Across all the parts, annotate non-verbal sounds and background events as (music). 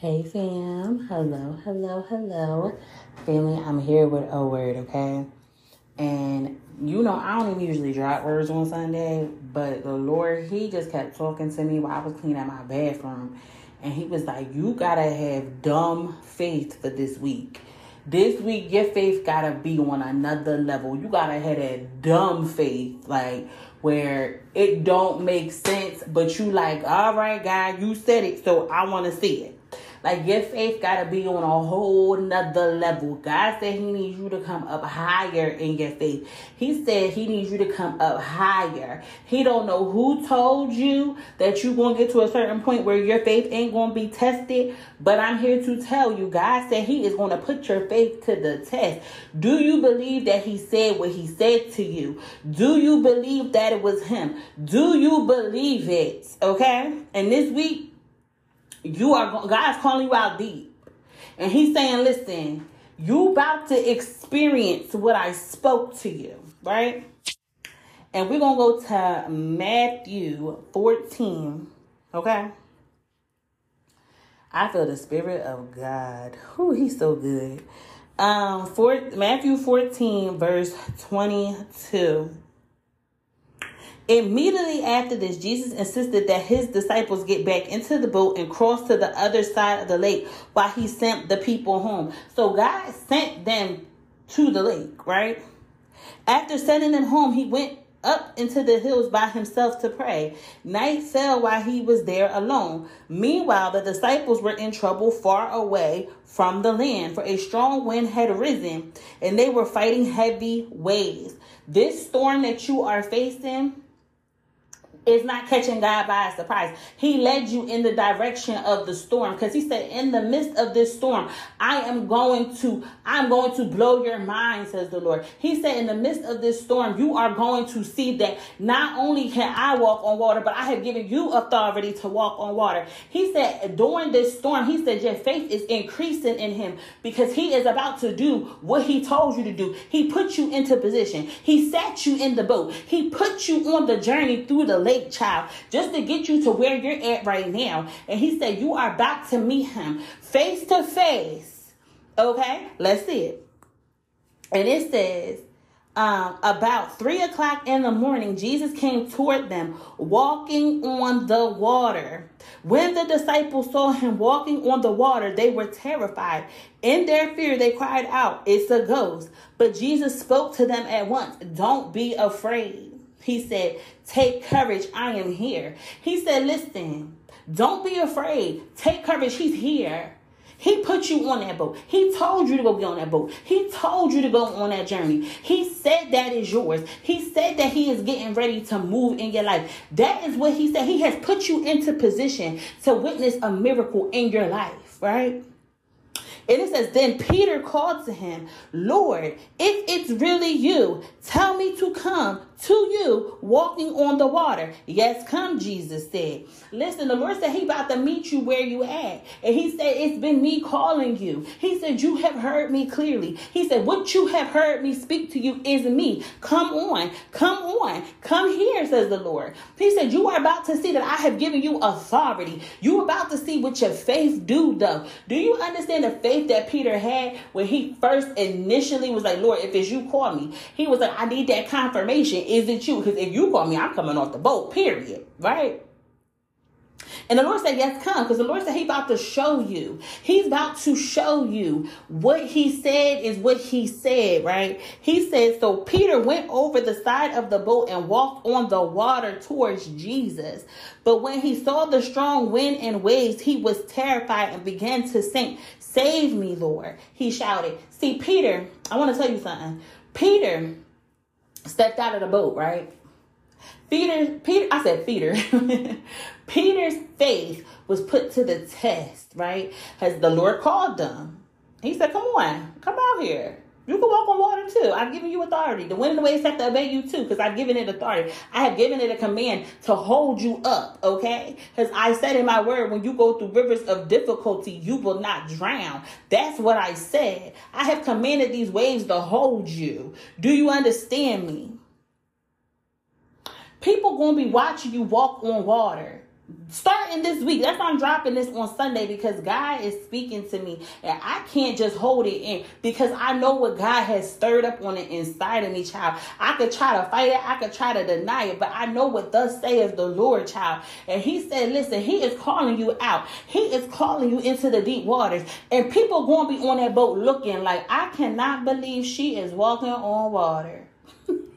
Hey fam, hello, hello, hello. Family, I'm here with a word, okay? And you know, I don't even usually drop words on Sunday, but the Lord, He just kept talking to me while I was cleaning my bathroom. And He was like, You gotta have dumb faith for this week. This week, your faith gotta be on another level. You gotta have that dumb faith, like where it don't make sense, but you like, all right, God, you said it, so I wanna see it. Like your faith gotta be on a whole nother level. God said he needs you to come up higher in your faith. He said he needs you to come up higher. He don't know who told you that you gonna get to a certain point where your faith ain't gonna be tested. But I'm here to tell you, God said he is gonna put your faith to the test. Do you believe that he said what he said to you? Do you believe that it was him? Do you believe it? Okay? And this week, you are God's calling you out deep. And he's saying, listen, you about to experience what I spoke to you, right? And we're going to go to Matthew 14, okay? I feel the spirit of God. Who he's so good. Um, for, Matthew 14, verse 22. Immediately after this, Jesus insisted that his disciples get back into the boat and cross to the other side of the lake while he sent the people home. So God sent them to the lake, right? After sending them home, he went up into the hills by himself to pray. Night fell while he was there alone. Meanwhile, the disciples were in trouble far away from the land, for a strong wind had risen and they were fighting heavy waves. This storm that you are facing is not catching God by surprise. He led you in the direction of the storm because he said, in the midst of this storm, I am going to, I'm going to blow your mind, says the Lord. He said, in the midst of this storm, you are going to see that not only can I walk on water, but I have given you authority to walk on water. He said, during this storm, he said, your faith is increasing in him because he is about to do what he told you to do. He put you into position. He sat you in the boat. He put you on the journey through the lake child just to get you to where you're at right now. And he said, You are about to meet him face to face. Okay, let's see it. And it says, um, about three o'clock in the morning, Jesus came toward them, walking on the water. When the disciples saw him walking on the water, they were terrified. In their fear, they cried out, It's a ghost. But Jesus spoke to them at once, Don't be afraid. He said, Take courage, I am here. He said, Listen, don't be afraid. Take courage, he's here. He put you on that boat. He told you to go be on that boat. He told you to go on that journey. He said that is yours. He said that he is getting ready to move in your life. That is what he said. He has put you into position to witness a miracle in your life, right? And it says, Then Peter called to him, Lord, if it's really you, tell me to come to you walking on the water. Yes, come, Jesus said. Listen, the Lord said he about to meet you where you at. And he said, it's been me calling you. He said, you have heard me clearly. He said, what you have heard me speak to you is me. Come on, come on, come here, says the Lord. He said, you are about to see that I have given you authority. You are about to see what your faith do though. Do you understand the faith that Peter had when he first initially was like, Lord, if it's you, call me. He was like, I need that confirmation is it you? Because if you call me, I'm coming off the boat, period. Right? And the Lord said, Yes, come. Because the Lord said He's about to show you. He's about to show you what He said is what He said, right? He said, So Peter went over the side of the boat and walked on the water towards Jesus. But when he saw the strong wind and waves, he was terrified and began to sink. Save me, Lord. He shouted. See, Peter, I want to tell you something. Peter stepped out of the boat, right? Peter, Peter, I said Peter. (laughs) Peter's faith was put to the test, right? As the Lord called them. He said, Come on, come out here. You can walk on water too. I've given you authority. The wind and the waves have to obey you too, because I've given it authority. I have given it a command to hold you up, okay? Because I said in my word, when you go through rivers of difficulty, you will not drown. That's what I said. I have commanded these waves to hold you. Do you understand me? People gonna be watching you walk on water. Starting this week. That's why I'm dropping this on Sunday because God is speaking to me and I can't just hold it in because I know what God has stirred up on the inside of me, child. I could try to fight it, I could try to deny it, but I know what thus saith the Lord, child. And He said, Listen, He is calling you out, He is calling you into the deep waters, and people going to be on that boat looking like, I cannot believe she is walking on water. (laughs)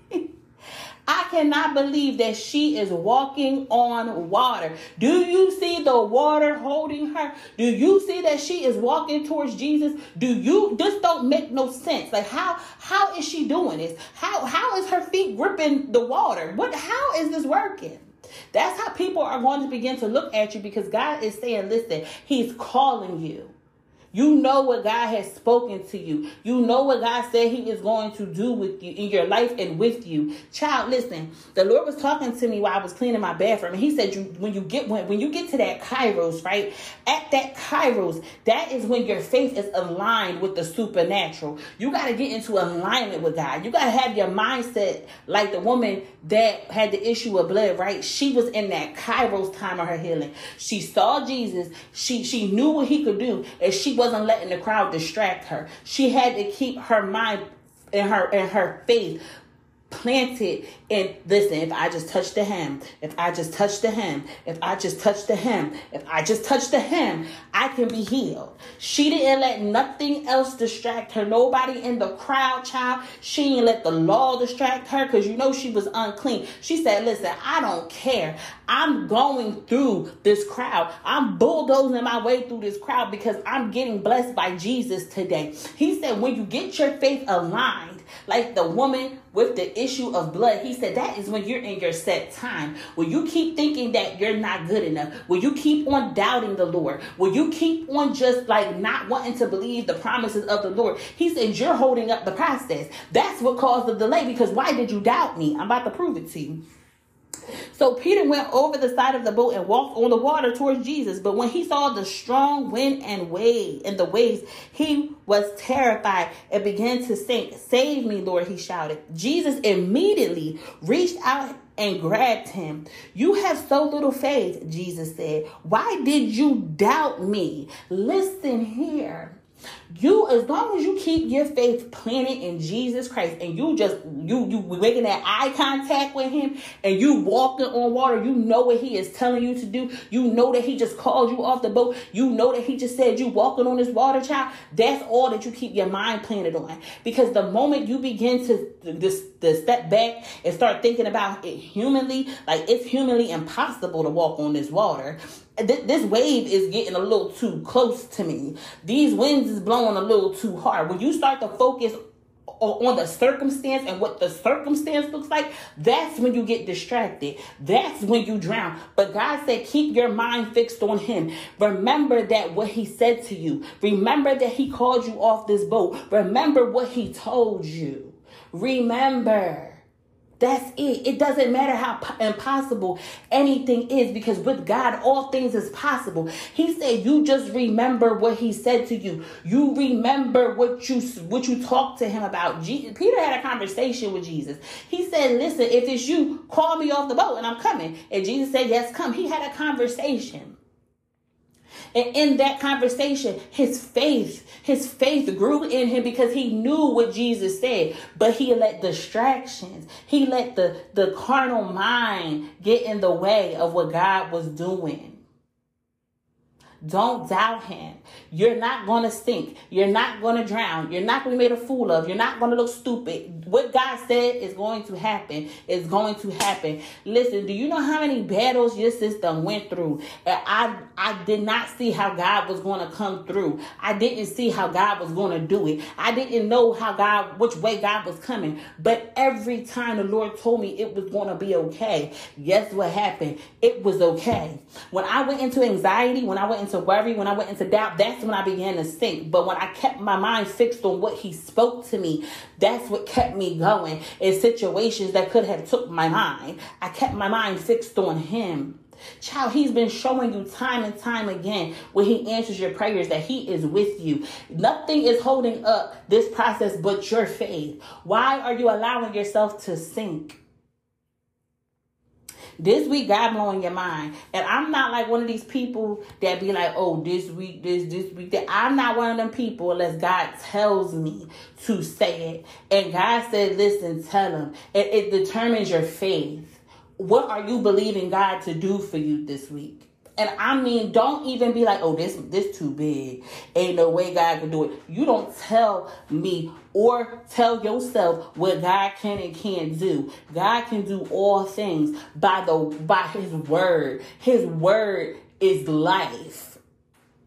I cannot believe that she is walking on water. Do you see the water holding her? Do you see that she is walking towards Jesus? Do you this don't make no sense. Like how how is she doing this? How how is her feet gripping the water? What how is this working? That's how people are going to begin to look at you because God is saying, listen, He's calling you. You know what God has spoken to you. You know what God said He is going to do with you in your life and with you. Child, listen. The Lord was talking to me while I was cleaning my bathroom, and He said, "You when you get when, when you get to that Kairos, right? At that Kairos, that is when your faith is aligned with the supernatural. You got to get into alignment with God. You got to have your mindset like the woman that had the issue of blood, right? She was in that Kairos time of her healing. She saw Jesus. She she knew what He could do, and she wasn't letting the crowd distract her. She had to keep her mind and her and her faith planted and listen, if I just touch the hem, if I just touch the hem, if I just touch the hem, if I just touch the hem, I can be healed. She didn't let nothing else distract her. Nobody in the crowd, child. She didn't let the law distract her because you know she was unclean. She said, Listen, I don't care. I'm going through this crowd. I'm bulldozing my way through this crowd because I'm getting blessed by Jesus today. He said, When you get your faith aligned, like the woman with the issue of blood, he said that is when you're in your set time. When you keep thinking that you're not good enough, when you keep on doubting the Lord, when you keep on just like not wanting to believe the promises of the Lord, he said you're holding up the process. That's what caused the delay because why did you doubt me? I'm about to prove it to you. So Peter went over the side of the boat and walked on the water towards Jesus. But when he saw the strong wind and wave and the waves, he was terrified and began to sink. Save me, Lord, he shouted. Jesus immediately reached out and grabbed him. You have so little faith, Jesus said. Why did you doubt me? Listen here. You, as long as you keep your faith planted in Jesus Christ and you just, you, you making that eye contact with him and you walking on water, you know what he is telling you to do. You know that he just called you off the boat. You know that he just said you walking on this water, child. That's all that you keep your mind planted on. Because the moment you begin to, this, to step back and start thinking about it humanly, like it's humanly impossible to walk on this water this wave is getting a little too close to me. These winds is blowing a little too hard. When you start to focus on the circumstance and what the circumstance looks like, that's when you get distracted. That's when you drown. But God said, keep your mind fixed on Him. Remember that what He said to you. Remember that He called you off this boat. Remember what He told you. Remember. That's it. It doesn't matter how impossible anything is because with God, all things is possible. He said, you just remember what he said to you. You remember what you, what you talked to him about. Jesus, Peter had a conversation with Jesus. He said, listen, if it's you, call me off the boat and I'm coming. And Jesus said, yes, come. He had a conversation. And in that conversation, his faith, his faith grew in him because he knew what Jesus said. But he let distractions, he let the, the carnal mind get in the way of what God was doing. Don't doubt him. You're not going to sink. You're not going to drown. You're not going to be made a fool of. You're not going to look stupid. What God said is going to happen is going to happen. Listen, do you know how many battles your system went through? I I did not see how God was going to come through. I didn't see how God was going to do it. I didn't know how God which way God was coming. But every time the Lord told me it was going to be okay, guess what happened? It was okay. When I went into anxiety, when I went into into worry, when I went into doubt, that's when I began to sink. But when I kept my mind fixed on what he spoke to me, that's what kept me going in situations that could have took my mind. I kept my mind fixed on him. Child, he's been showing you time and time again when he answers your prayers that he is with you. Nothing is holding up this process but your faith. Why are you allowing yourself to sink? This week, God blowing your mind. And I'm not like one of these people that be like, oh, this week, this, this week, that. I'm not one of them people unless God tells me to say it. And God said, listen, tell him. It, it determines your faith. What are you believing God to do for you this week? And I mean, don't even be like, oh, this this too big. Ain't no way God can do it. You don't tell me or tell yourself what God can and can't do. God can do all things by the by his word. His word is life.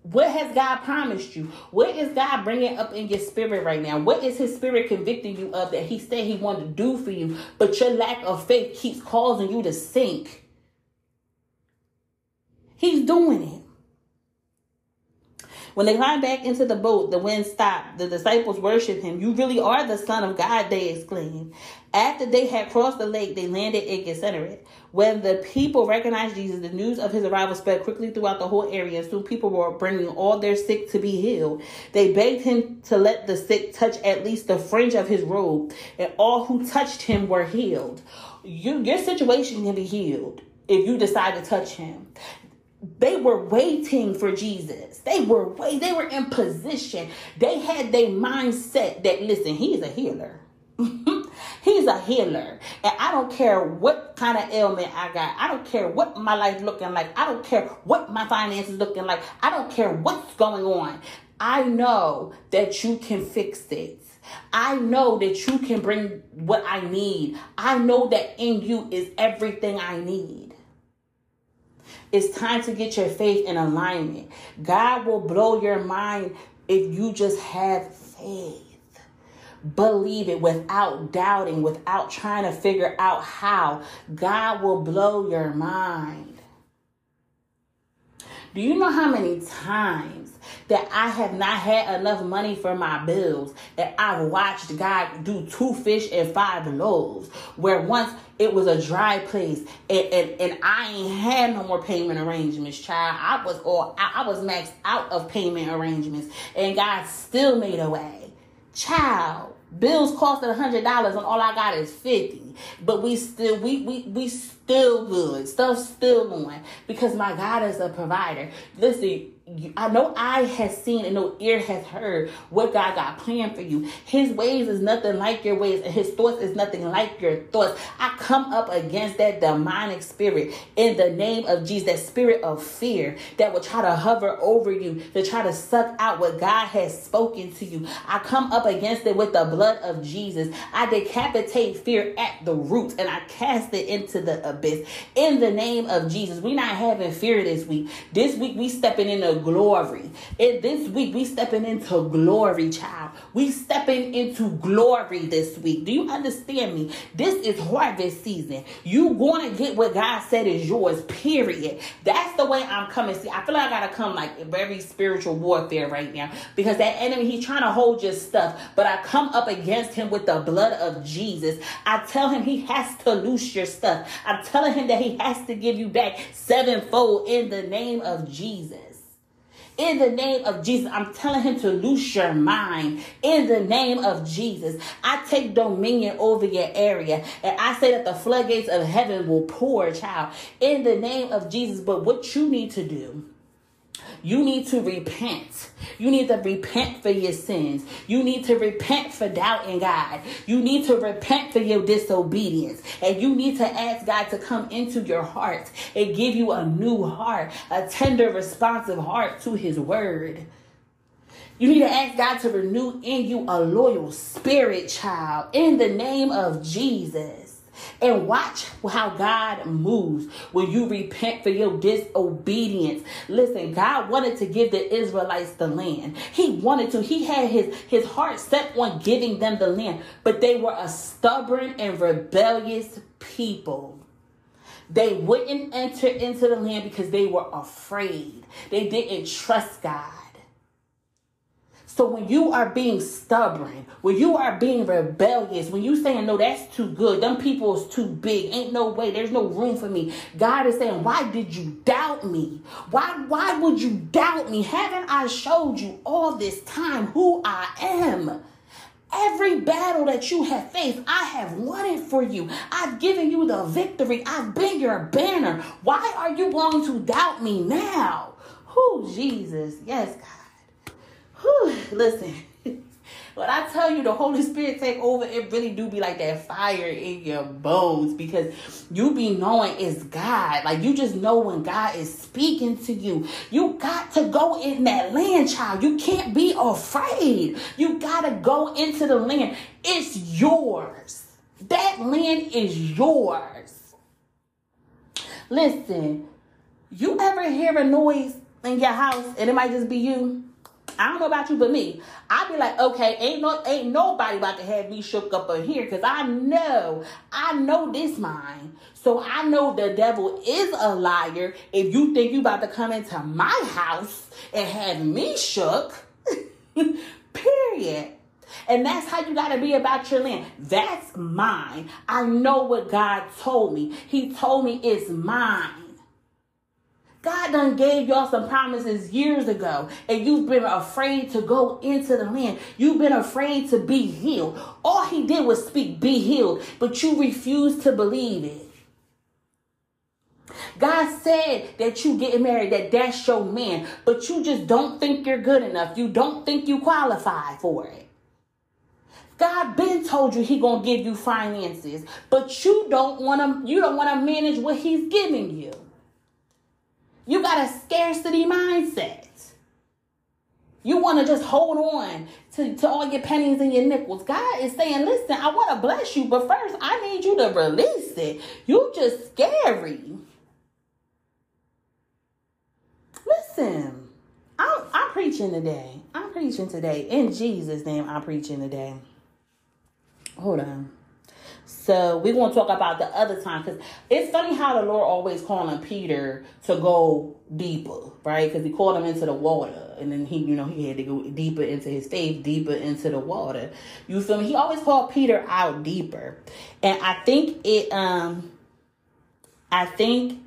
What has God promised you? What is God bringing up in your spirit right now? What is His Spirit convicting you of that He said He wanted to do for you, but your lack of faith keeps causing you to sink? He's doing it. When they climbed back into the boat, the wind stopped. The disciples worshiped him. You really are the Son of God, they exclaimed. After they had crossed the lake, they landed in Gennesaret. When the people recognized Jesus, the news of his arrival spread quickly throughout the whole area, and soon people were bringing all their sick to be healed. They begged him to let the sick touch at least the fringe of his robe, and all who touched him were healed. You, your situation can be healed if you decide to touch him they were waiting for Jesus. They were wait, they were in position. They had their mindset that listen, he's a healer. (laughs) he's a healer. And I don't care what kind of ailment I got. I don't care what my life looking like. I don't care what my finances looking like. I don't care what's going on. I know that you can fix it. I know that you can bring what I need. I know that in you is everything I need. It's time to get your faith in alignment. God will blow your mind if you just have faith. Believe it without doubting, without trying to figure out how. God will blow your mind. Do you know how many times that I have not had enough money for my bills. That I've watched God do two fish and five loaves. Where once it was a dry place and, and, and I ain't had no more payment arrangements, child. I was all I was maxed out of payment arrangements. And God still made a way. Child. Bills costed hundred dollars and all I got is fifty. But we still we we we still good. Stuff still going because my God is a provider. Listen, I know eye has seen and no ear has heard what God got planned for you. His ways is nothing like your ways, and his thoughts is nothing like your thoughts. I come up against that demonic spirit in the name of Jesus, that spirit of fear that will try to hover over you, to try to suck out what God has spoken to you. I come up against it with the blood of Jesus. I decapitate fear at the roots and I cast it into the abyss in the name of Jesus. We're not having fear this week. This week we stepping in glory. And this week we stepping into glory, child. We stepping into glory this week. Do you understand me? This is harvest season. You going to get what God said is yours, period. That's the way I'm coming. See, I feel like I gotta come like very spiritual warfare right now because that enemy, he's trying to hold your stuff, but I come up against him with the blood of Jesus. I tell him he has to loose your stuff. I'm telling him that he has to give you back sevenfold in the name of Jesus. In the name of Jesus, I'm telling him to loose your mind. In the name of Jesus, I take dominion over your area. And I say that the floodgates of heaven will pour, child. In the name of Jesus. But what you need to do you need to repent. You need to repent for your sins. You need to repent for doubting God. You need to repent for your disobedience. And you need to ask God to come into your heart and give you a new heart, a tender, responsive heart to His word. You need to ask God to renew in you a loyal spirit, child, in the name of Jesus and watch how God moves when you repent for your disobedience. Listen, God wanted to give the Israelites the land. He wanted to. He had his, his heart set on giving them the land, but they were a stubborn and rebellious people. They wouldn't enter into the land because they were afraid. They didn't trust God. So when you are being stubborn, when you are being rebellious, when you saying no, that's too good, them people is too big, ain't no way, there's no room for me. God is saying, why did you doubt me? Why why would you doubt me? Haven't I showed you all this time who I am? Every battle that you have faced, I have won it for you. I've given you the victory. I've been your banner. Why are you going to doubt me now? Who, Jesus? Yes, God. Whew. Listen. (laughs) When I tell you the Holy Spirit take over, it really do be like that fire in your bones because you be knowing it's God. Like you just know when God is speaking to you. You got to go in that land, child. You can't be afraid. You got to go into the land. It's yours. That land is yours. Listen, you ever hear a noise in your house and it might just be you? I don't know about you, but me, I'd be like, okay, ain't no, ain't nobody about to have me shook up in here, cause I know, I know this mind. So I know the devil is a liar. If you think you about to come into my house and have me shook, (laughs) period. And that's how you got to be about your land. That's mine. I know what God told me. He told me it's mine. God done gave y'all some promises years ago, and you've been afraid to go into the land. You've been afraid to be healed. All he did was speak, be healed, but you refused to believe it. God said that you getting married, that that's your man, but you just don't think you're good enough. You don't think you qualify for it. God been told you he gonna give you finances, but you don't want to. You don't want to manage what he's giving you. You got a scarcity mindset. You want to just hold on to, to all your pennies and your nickels. God is saying, listen, I want to bless you, but first I need you to release it. You just scary. Listen, I'm, I'm preaching today. I'm preaching today. In Jesus' name, I'm preaching today. Hold on. So we're going to talk about the other time because it's funny how the Lord always calling Peter to go deeper, right? Because he called him into the water, and then he, you know, he had to go deeper into his faith, deeper into the water. You feel me? He always called Peter out deeper, and I think it, um, I think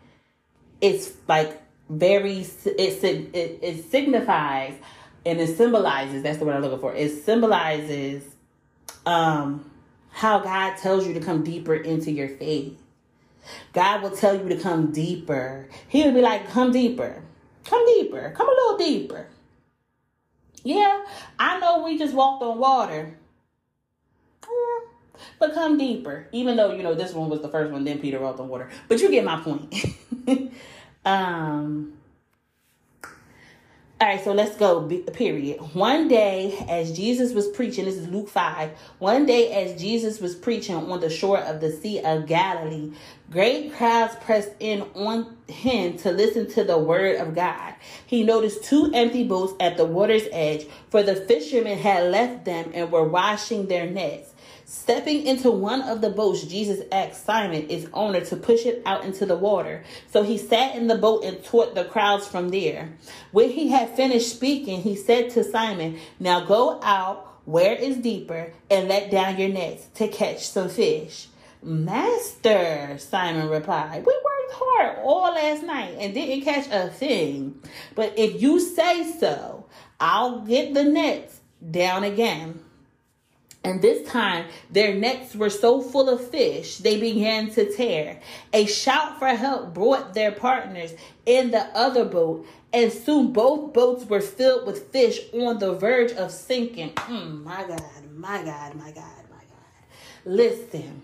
it's like very it it, it signifies and it symbolizes. That's the word I'm looking for. It symbolizes, um how God tells you to come deeper into your faith. God will tell you to come deeper. He will be like, come deeper. Come deeper. Come a little deeper. Yeah, I know we just walked on water. Yeah, but come deeper. Even though, you know, this one was the first one, then Peter walked on water. But you get my point. (laughs) um all right, so let's go. Period. One day, as Jesus was preaching, this is Luke 5. One day, as Jesus was preaching on the shore of the Sea of Galilee, great crowds pressed in on him to listen to the word of God. He noticed two empty boats at the water's edge, for the fishermen had left them and were washing their nets. Stepping into one of the boats, Jesus asked Simon, its owner, to push it out into the water. So he sat in the boat and taught the crowds from there. When he had finished speaking, he said to Simon, Now go out where it's deeper and let down your nets to catch some fish. Master, Simon replied, We worked hard all last night and didn't catch a thing. But if you say so, I'll get the nets down again. And this time, their nets were so full of fish, they began to tear. A shout for help brought their partners in the other boat, and soon both boats were filled with fish on the verge of sinking. Mm, my God, my God, my God, my God. Listen,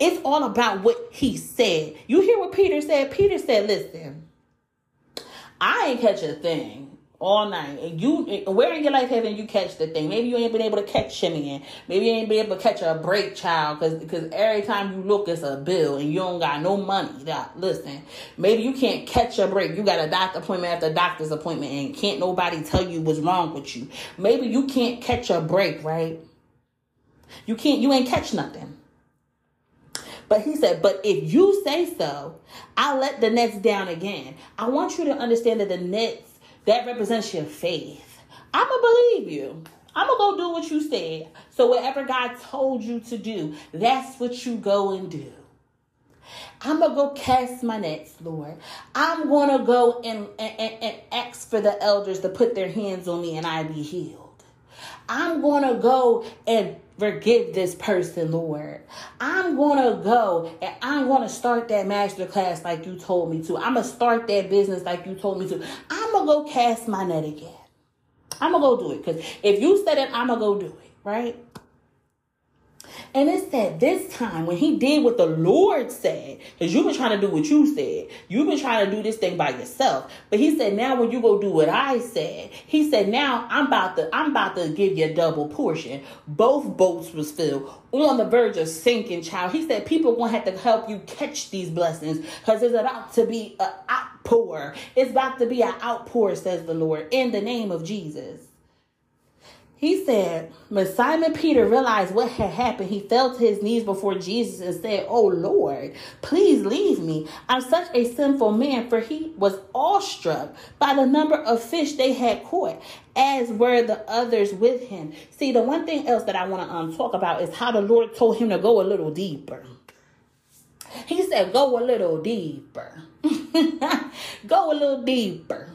it's all about what he said. You hear what Peter said? Peter said, Listen, I ain't catch a thing all night. And you, where in your life haven't you catch the thing? Maybe you ain't been able to catch in. Maybe you ain't been able to catch a break, child, because because every time you look, it's a bill, and you don't got no money. That listen, maybe you can't catch a break. You got a doctor appointment after doctor's appointment, and can't nobody tell you what's wrong with you. Maybe you can't catch a break, right? You can't. You ain't catch nothing. But he said, But if you say so, I'll let the nets down again. I want you to understand that the nets that represents your faith. I'm going to believe you. I'm going to go do what you said. So, whatever God told you to do, that's what you go and do. I'm going to go cast my nets, Lord. I'm going to go and, and, and ask for the elders to put their hands on me and I be healed. I'm going to go and forgive this person, Lord. I'm gonna go and I'm gonna start that master class like you told me to. I'm gonna start that business like you told me to. I'm gonna go cast my net again. I'm gonna go do it because if you said it, I'm gonna go do it, right? And it said this time when he did what the Lord said, because you've been trying to do what you said. You've been trying to do this thing by yourself. But he said, now when you go do what I said, he said, now I'm about to, I'm about to give you a double portion. Both boats was filled on the verge of sinking, child. He said people gonna have to help you catch these blessings because it's about to be an outpour. It's about to be an outpour, says the Lord, in the name of Jesus. He said, when Simon Peter realized what had happened, he fell to his knees before Jesus and said, Oh Lord, please leave me. I'm such a sinful man, for he was awestruck by the number of fish they had caught, as were the others with him. See, the one thing else that I want to um, talk about is how the Lord told him to go a little deeper. He said, Go a little deeper. (laughs) go a little deeper.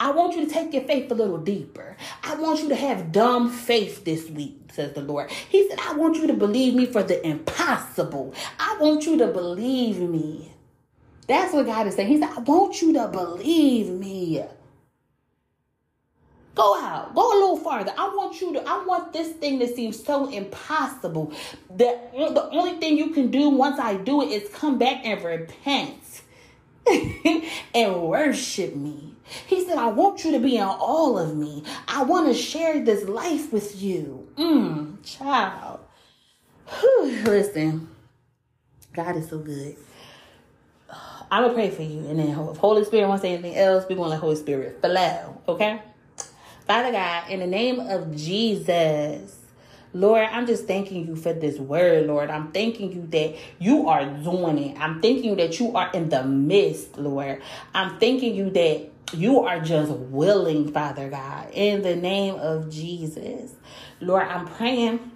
I want you to take your faith a little deeper. I want you to have dumb faith this week, says the Lord. He said, I want you to believe me for the impossible. I want you to believe me. That's what God is saying. He said, I want you to believe me. Go out. Go a little farther. I want you to, I want this thing that seems so impossible. That the only thing you can do once I do it is come back and repent (laughs) and worship me. He said, I want you to be in all of me. I want to share this life with you. Mmm, child. Whew, listen, God is so good. I'm going to pray for you. And then if Holy Spirit wants say anything else, we're to let Holy Spirit flow. Okay? Father God, in the name of Jesus, Lord, I'm just thanking you for this word, Lord. I'm thanking you that you are doing it. I'm thanking you that you are in the midst, Lord. I'm thanking you that you are just willing, Father God, in the name of Jesus. Lord, I'm praying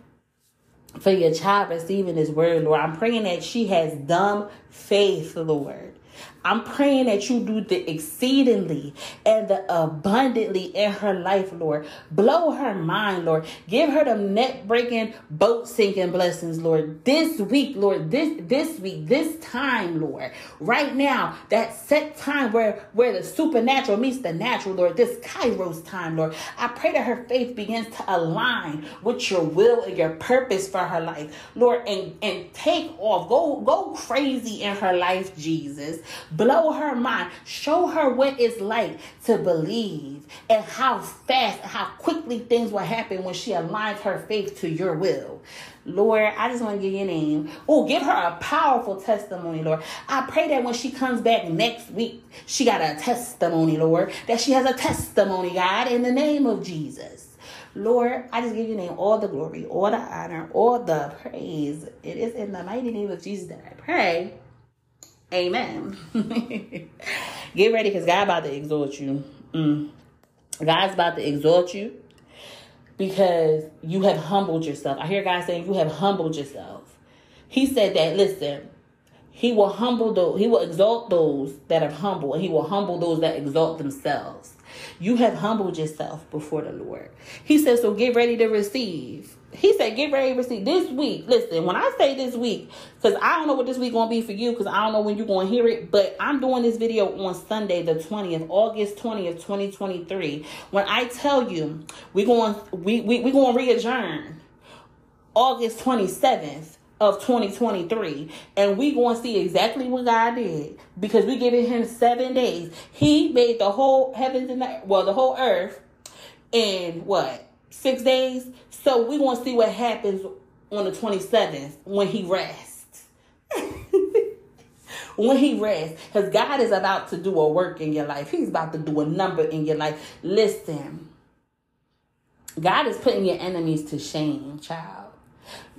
for your child receiving this word, Lord. I'm praying that she has dumb faith, Lord. I'm praying that you do the exceedingly and the abundantly in her life, Lord. Blow her mind, Lord. Give her the net breaking, boat sinking blessings, Lord. This week, Lord, this this week, this time, Lord. Right now, that set time where where the supernatural meets the natural, Lord. This Kairos time, Lord. I pray that her faith begins to align with your will and your purpose for her life, Lord, and and take off, go go crazy in her life, Jesus blow her mind, show her what it's like to believe and how fast, how quickly things will happen when she aligns her faith to your will. Lord, I just want to give your name. Oh, give her a powerful testimony, Lord. I pray that when she comes back next week, she got a testimony, Lord, that she has a testimony, God, in the name of Jesus. Lord, I just give your name all the glory, all the honor, all the praise. It is in the mighty name of Jesus that I pray. Amen. (laughs) Get ready because God about to exhort you. Mm. God's about to exhort you because you have humbled yourself. I hear God saying you have humbled yourself. He said that, listen, he will humble those, he will exalt those that are humble, and he will humble those that exalt themselves. You have humbled yourself before the Lord. He says, so get ready to receive. He said, get ready to receive this week. Listen, when I say this week, because I don't know what this week gonna be for you, because I don't know when you're gonna hear it, but I'm doing this video on Sunday, the 20th, August 20th, 2023. When I tell you we're going we we we gonna re-adjourn August 27th of 2023 and we going to see exactly what God did because we giving him 7 days. He made the whole heavens and the, well the whole earth in what? 6 days. So we going to see what happens on the 27th when he rests. (laughs) when he rests cuz God is about to do a work in your life. He's about to do a number in your life. Listen. God is putting your enemies to shame, child.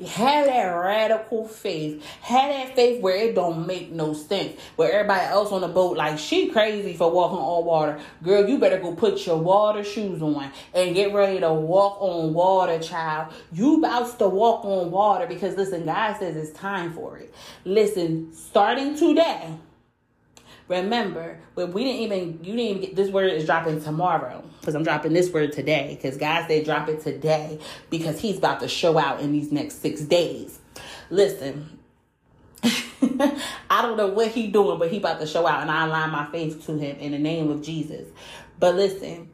Have that radical faith. Have that faith where it don't make no sense. Where everybody else on the boat, like, she crazy for walking on water. Girl, you better go put your water shoes on and get ready to walk on water, child. You about to walk on water because, listen, God says it's time for it. Listen, starting today, Remember, when we didn't even, you didn't even get this word is dropping tomorrow. Because I'm dropping this word today. Because guys they drop it today. Because He's about to show out in these next six days. Listen, (laughs) I don't know what He doing, but He about to show out, and I align my faith to Him in the name of Jesus. But listen,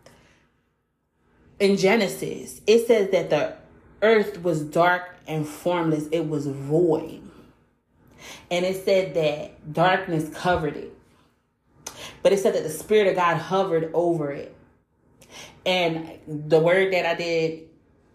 in Genesis, it says that the earth was dark and formless; it was void. And it said that darkness covered it. But it said that the Spirit of God hovered over it. And the word that I did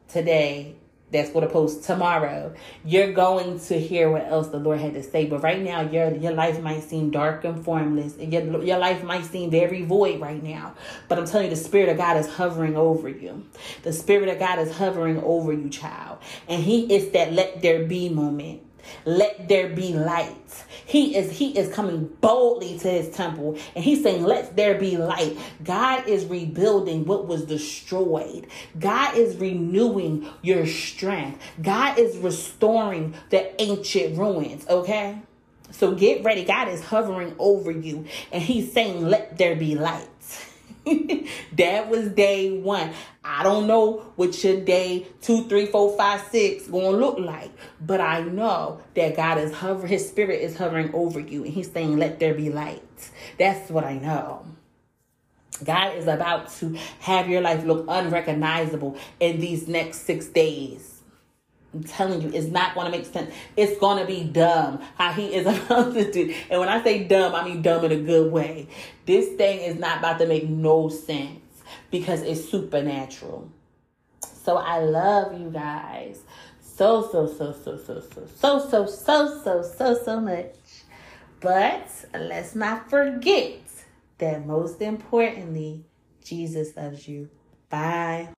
today, that's going to post tomorrow, you're going to hear what else the Lord had to say. But right now, your your life might seem dark and formless. And your, your life might seem very void right now. But I'm telling you, the Spirit of God is hovering over you. The Spirit of God is hovering over you, child. And He is that let there be moment let there be light. He is he is coming boldly to his temple and he's saying let there be light. God is rebuilding what was destroyed. God is renewing your strength. God is restoring the ancient ruins, okay? So get ready. God is hovering over you and he's saying let there be light. (laughs) that was day one. I don't know what your day two, three, four, five, six gonna look like, but I know that God is hovering, His Spirit is hovering over you, and He's saying, "Let there be light." That's what I know. God is about to have your life look unrecognizable in these next six days. I'm telling you, it's not going to make sense. It's going to be dumb how he is about to do. And when I say dumb, I mean dumb in a good way. This thing is not about to make no sense because it's supernatural. So I love you guys so, so, so, so, so, so, so, so, so, so, so, so much. But let's not forget that most importantly, Jesus loves you. Bye.